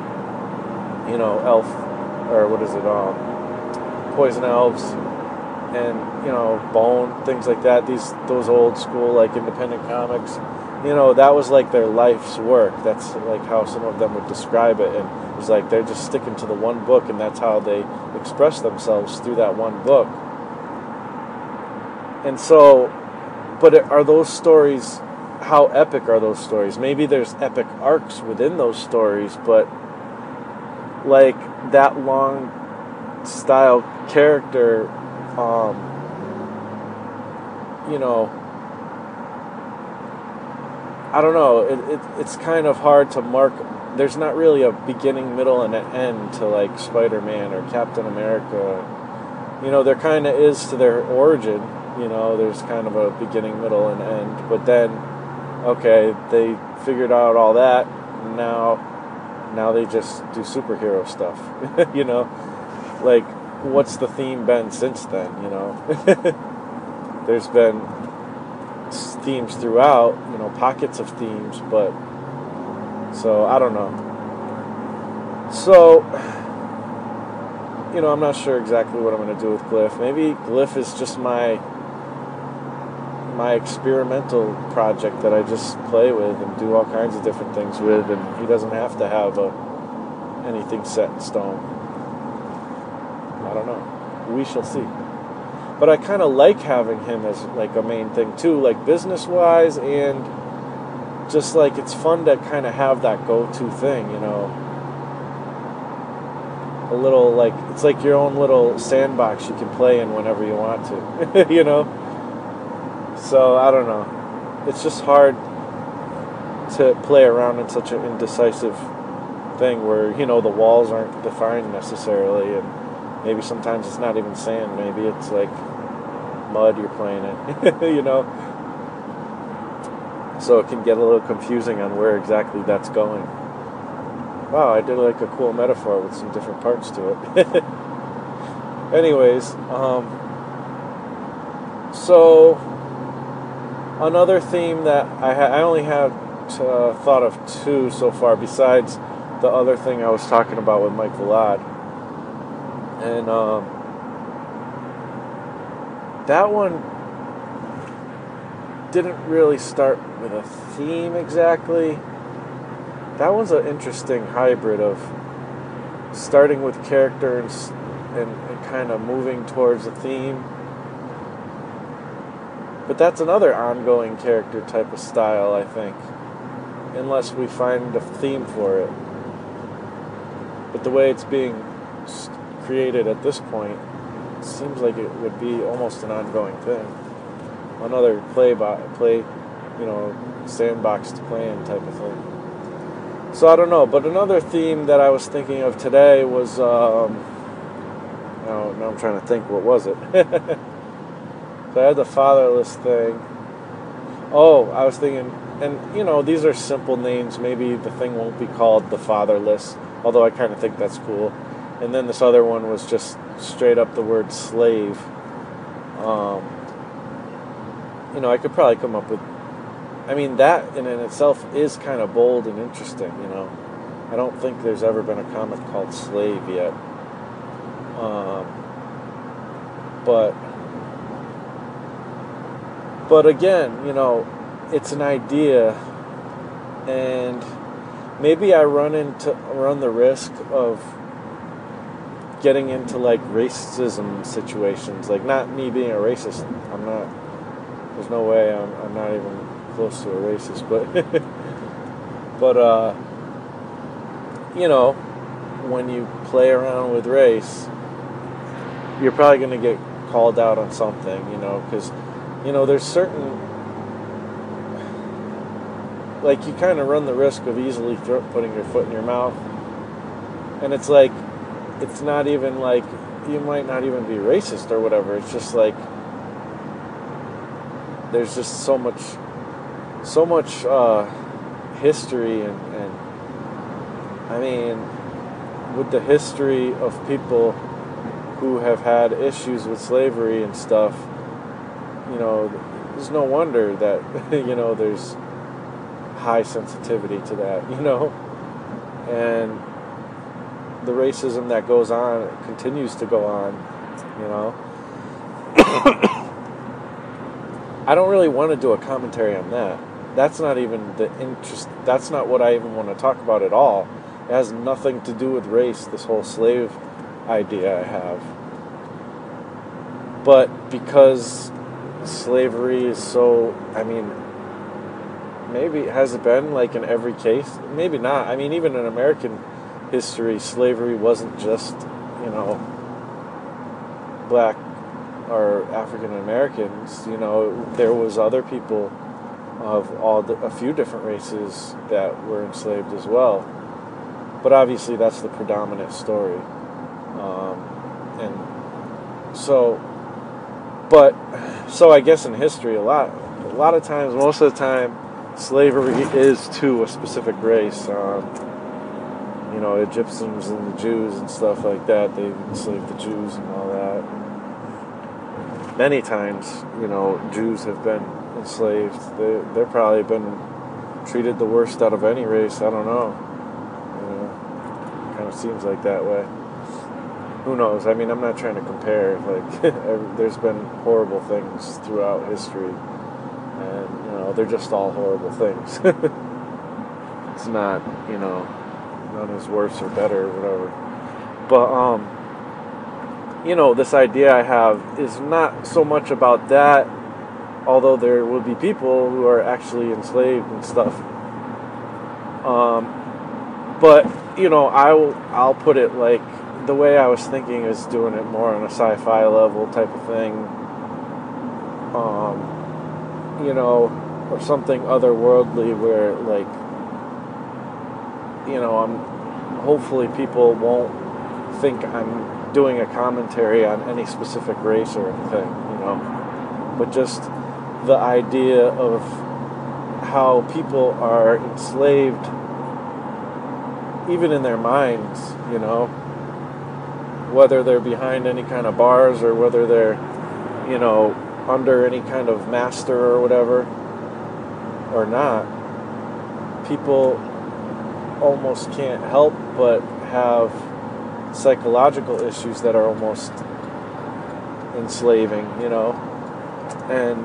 you know, Elf, or what is it, um, Poison Elves, and you know, Bone, things like that. These those old school like independent comics you know that was like their life's work. That's like how some of them would describe it. And it was like they're just sticking to the one book and that's how they express themselves through that one book. And so but are those stories how epic are those stories? Maybe there's epic arcs within those stories but like that long style character um you know I don't know. It, it, it's kind of hard to mark. There's not really a beginning, middle, and an end to like Spider-Man or Captain America. You know, there kind of is to their origin. You know, there's kind of a beginning, middle, and end. But then, okay, they figured out all that. Now, now they just do superhero stuff. <laughs> you know, like what's the theme been since then? You know, <laughs> there's been themes throughout, you know, pockets of themes, but so I don't know. So, you know, I'm not sure exactly what I'm going to do with Glyph. Maybe Glyph is just my my experimental project that I just play with and do all kinds of different things with, and he doesn't have to have a anything set in stone. Don't know. We shall see but I kind of like having him as like a main thing too, like business wise, and just like it's fun to kind of have that go-to thing, you know. A little like it's like your own little sandbox you can play in whenever you want to, <laughs> you know. So I don't know. It's just hard to play around in such an indecisive thing where you know the walls aren't defined necessarily and maybe sometimes it's not even sand. Maybe it's like mud you're playing in <laughs> you know? So it can get a little confusing on where exactly that's going. Wow i did like a cool metaphor with some different parts to it. <laughs> Anyways um, so another theme that i, ha- I only have uh, thought of two so far besides the other thing i was talking about with mike Vallad and um, that one didn't really start with a theme exactly. That one's an interesting hybrid of starting with characters and, and kind of moving towards a theme. But that's another ongoing character type of style, I think, unless we find a theme for it. But the way it's being created at this point, seems like it would be almost an ongoing thing. Another play by play, you know, sandbox to play in type of thing. So I don't know, but another theme that I was thinking of today was, um, now, now I'm trying to think, what was it? <laughs> so I had the fatherless thing. Oh, I was thinking, and you know, these are simple names. Maybe the thing won't be called the fatherless, although I kind of think that's cool and then this other one was just straight up the word slave. Um, you know, I could probably come up with. I mean, that in and itself is kind of bold and interesting. You know, I don't think there's ever been a comic called Slave yet. Um, but, but again, you know, it's an idea, and maybe I run into run the risk of getting into like racism situations. Like not me being a racist. I'm not. There's no way I'm, I'm not even close to a racist. But <laughs> but uh, you know, when you play around with race, you're probably going to get called out on something. You know, because you know there's certain like you kind of run the risk of easily putting your foot in your mouth and it's like it's not even like you might not even be racist or whatever. It's just like there's just so much, so much uh, history and, and I mean, with the history of people who have had issues with slavery and stuff, you know, there's no wonder that, <laughs> you know, there's high sensitivity to that, <laughs> you know? And the racism that goes on continues to go on, you know? <coughs> I don't really want to do a commentary on that. That's not even the interest, that's not what I even want to talk about at all. It has nothing to do with race, this whole slave idea I have. But because slavery is so, I mean, maybe has it been like in every case? Maybe not. I mean, even in American history, slavery wasn't just, you know, black or African Americans. You know, there was other people of all the, a few different races that were enslaved as well. But obviously, that's the predominant story. Um, and so, but so I guess in history, a lot, a lot of times, most of the time, slavery is to a specific race. Um, you know, Egyptians and the Jews and stuff like that. They enslaved the Jews and all that. Many times, you know, Jews have been enslaved. They they've probably been treated the worst out of any race. I don't know. You know, kind of seems like that way. Who knows? I mean, I'm not trying to compare. Like, <laughs> there's been horrible things throughout history, and you know, they're just all horrible things. <laughs> it's not, you know, none is worse or better or whatever. But um, you know, this idea I have is not so much about that, although there will be people who are actually enslaved and stuff. Um, but you know, I'll I'll put it like the way I was thinking is doing it more on a sci-fi level type of thing. Um, you know, or something otherworldly where like you know, I'm hopefully people won't think I'm doing a commentary on any specific race or anything, you know, but just the idea of how people are enslaved even in their minds, you know, whether they're behind any kind of bars or whether they're, you know, under any kind of master or whatever or not, people almost can't help but have psychological issues that are almost enslaving, you know. And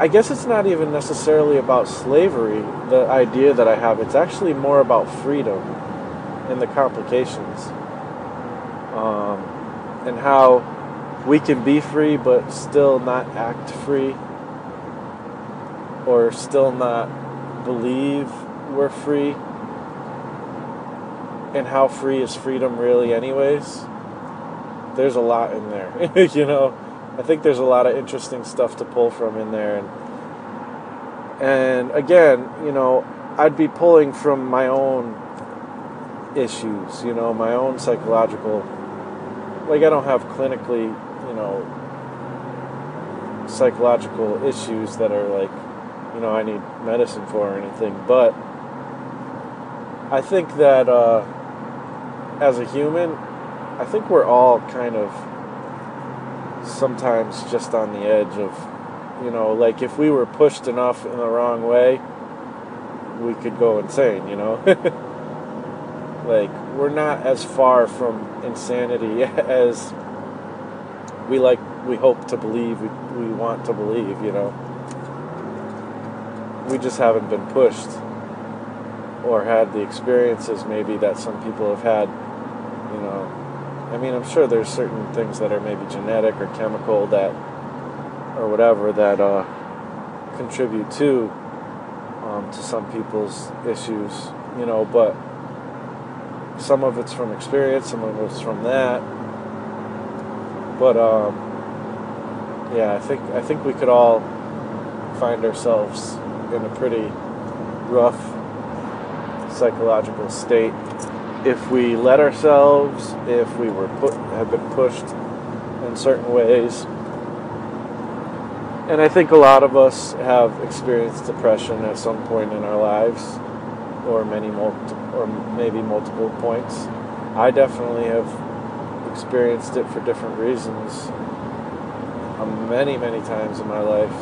I guess it's not even necessarily about slavery, the idea that I have. It's actually more about freedom and the complications. Um, and how we can be free but still not act free or still not believe we're free. And how free is freedom really anyways? There's a lot in there <laughs> you know? I think there's a lot of interesting stuff to pull from in there. And and again you know i'd be pulling from my own issues you know my own psychological like i don't have clinically you know psychological issues that are like you know i need medicine for or anything but i think that uh as a human, I think we're all kind of sometimes just on the edge of, you know, like if we were pushed enough in the wrong way, we could go insane, you know? <laughs> like, we're not as far from insanity <laughs> as we like, we hope to believe, we, we want to believe, you know? We just haven't been pushed or had the experiences maybe that some people have had you know, I mean, I'm sure there's certain things that are maybe genetic or chemical that, or whatever, that uh, contribute to um, to some people's issues. You know, but some of it's from experience, some of it's from that. But um, yeah, I think I think we could all find ourselves in a pretty rough psychological state if we let ourselves, if we were put, have been pushed in certain ways, and I think a lot of us have experienced depression at some point in our lives, or many multi- or maybe multiple points. I definitely have experienced it for different reasons, um, many many times in my life.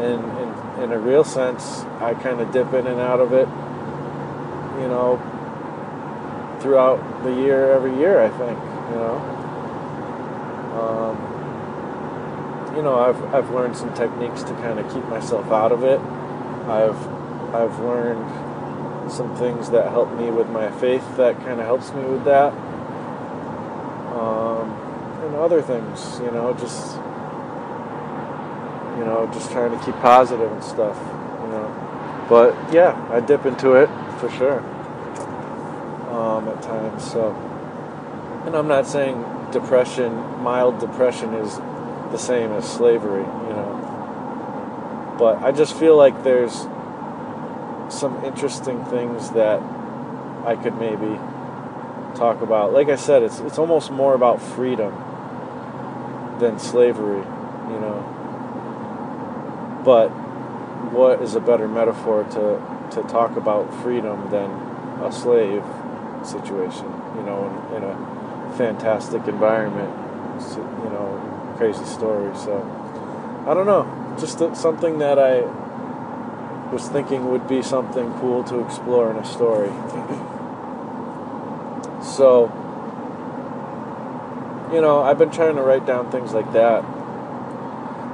And in, in a real sense, I kind of dip in and out of it, know, throughout the year, every year. I think, you know. Um, you know, I've I've learned some techniques to kind of keep myself out of it. I've I've learned some things that help me with my faith that kind of helps me with that. Um, and other things, you know, just you know, just trying to keep positive and stuff, you know. But yeah, I dip into it for sure at times. So, and I'm not saying depression, mild depression, is the same as slavery, you know. But I just feel like there's some interesting things that I could maybe talk about. Like I said, it's it's almost more about freedom than slavery, you know. But what is a better metaphor to to talk about freedom than a slave situation, you know, in, in a fantastic environment, you know, crazy story. So I don't know, just something that I was thinking would be something cool to explore in a story. <clears throat> so, you know, I've been trying to write down things like that.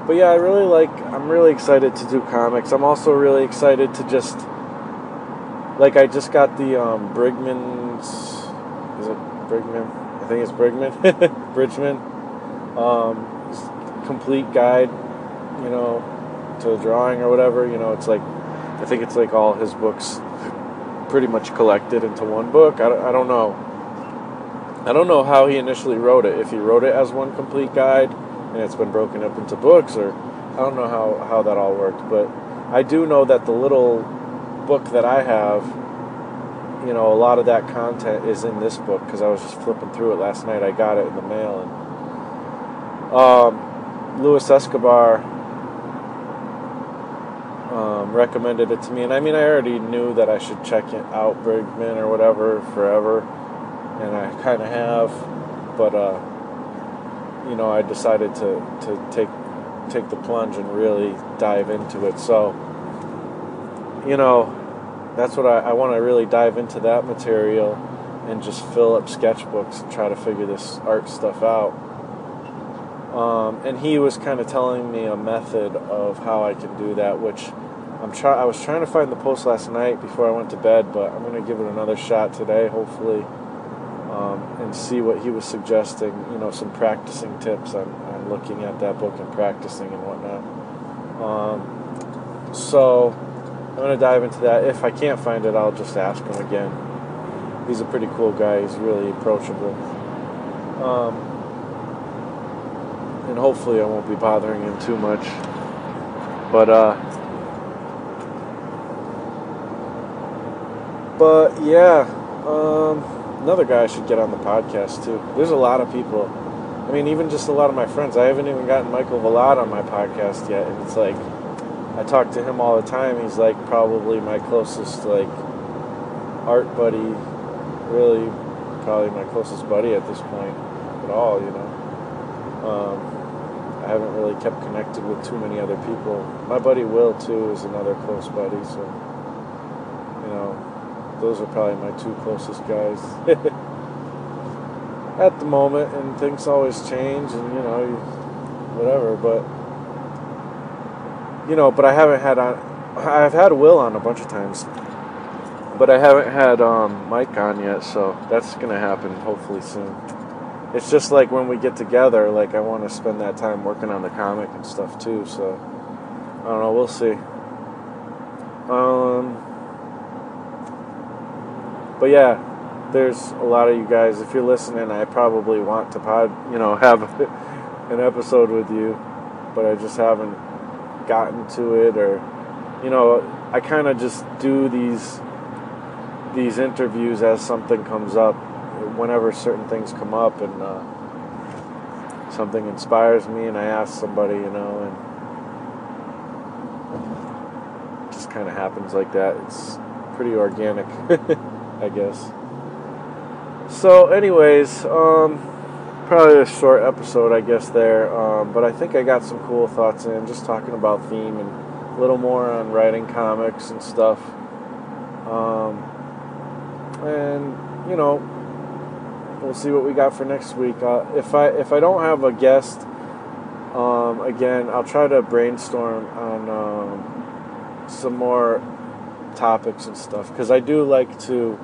But yeah, I really like, I'm really excited to do comics. I'm also really excited to just, like, I just got the um, Brigman's, is it Brigman? I think it's Brigman, <laughs> Bridgman, um, complete guide, you know, to drawing or whatever. You know, it's like, I think it's like all his books <laughs> pretty much collected into one book. I, I don't know. I don't know how he initially wrote it. If he wrote it as one complete guide and it's been broken up into books, or I don't know how, how that all worked. But I do know that the little book that I have, you know, a lot of that content is in this book because I was just flipping through it last night. I got it in the mail. And um, Luis Escobar um, recommended it to me, and I mean, I already knew that I should check it out Brigman or whatever forever, and I kind of have, but uh, you know, I decided to to take take the plunge and really dive into it. So, you know, that's what I, I want to really dive into that material and just fill up sketchbooks and try to figure this art stuff out. Um, and he was kind of telling me a method of how I can do that, which I'm try. I was trying to find the post last night before I went to bed, but I'm going to give it another shot today, hopefully, um, and see what he was suggesting. You know, some practicing tips on, on looking at that book and practicing and whatnot. Um, so I'm going to dive into that. If I can't find it, I'll just ask him again. He's a pretty cool guy. He's really approachable. Um, and hopefully I won't be bothering him too much. But uh but yeah, um, another guy I should get on the podcast too. There's a lot of people. I mean, even just a lot of my friends. I haven't even gotten Michael Vallad on my podcast yet, and it's like I talk to him all the time. He's like probably my closest like art buddy, really probably my closest buddy at this point at all. You know. Um, I haven't really kept connected with too many other people. My buddy Will too is another close buddy, so you know, those are probably my two closest guys <laughs> at the moment. And things always change, and you know, whatever. But you know, but I haven't had on. I've had Will on a bunch of times, but I haven't had um, Mike on yet. So that's gonna happen hopefully soon it's just like when we get together, like I want to spend that time working on the comic and stuff too. So I don't know, we'll see. Um, but yeah, there's a lot of you guys. If you're listening, I probably want to pod, you know, have <laughs> an episode with you, but I just haven't gotten to it or you know I kind of just do these these interviews as something comes up whenever certain things come up and uh, something inspires me and I ask somebody you know and just kind of happens like that. It's pretty organic <laughs> I guess. So anyways um, probably a short episode, I guess, there. Um, but I think I got some cool thoughts in, just talking about theme and a little more on writing comics and stuff. Um, and, you know, we'll see what we got for next week. Uh, if I if I don't have a guest, um, again, I'll try to brainstorm on um, some more topics and stuff because I do like to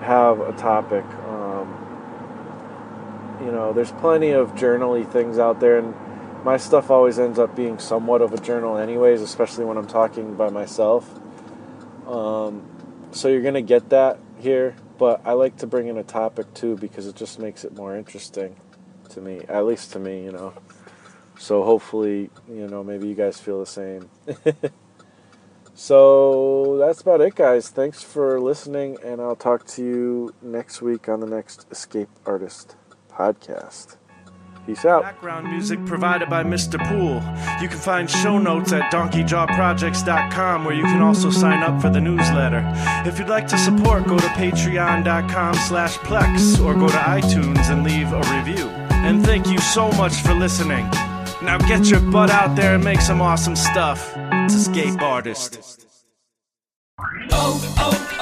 have a topic. You know, there's plenty of journally things out there, and my stuff always ends up being somewhat of a journal, anyways, especially when I'm talking by myself. Um, so you're gonna get that here, but I like to bring in a topic too because it just makes it more interesting to me, at least to me, you know. So hopefully, you know, maybe you guys feel the same. <laughs> so that's about it, guys. Thanks for listening, and I'll talk to you next week on the next Escape Artist podcast. Peace out. Background music provided by Mr. Pool. You can find show notes at donkeyjawprojects.com where you can also sign up for the newsletter. If you'd like to support, go to patreon.com slash plex or go to iTunes and leave a review. And thank you so much for listening. Now get your butt out there and make some awesome stuff. It's Escape Artist. Oh, oh, oh.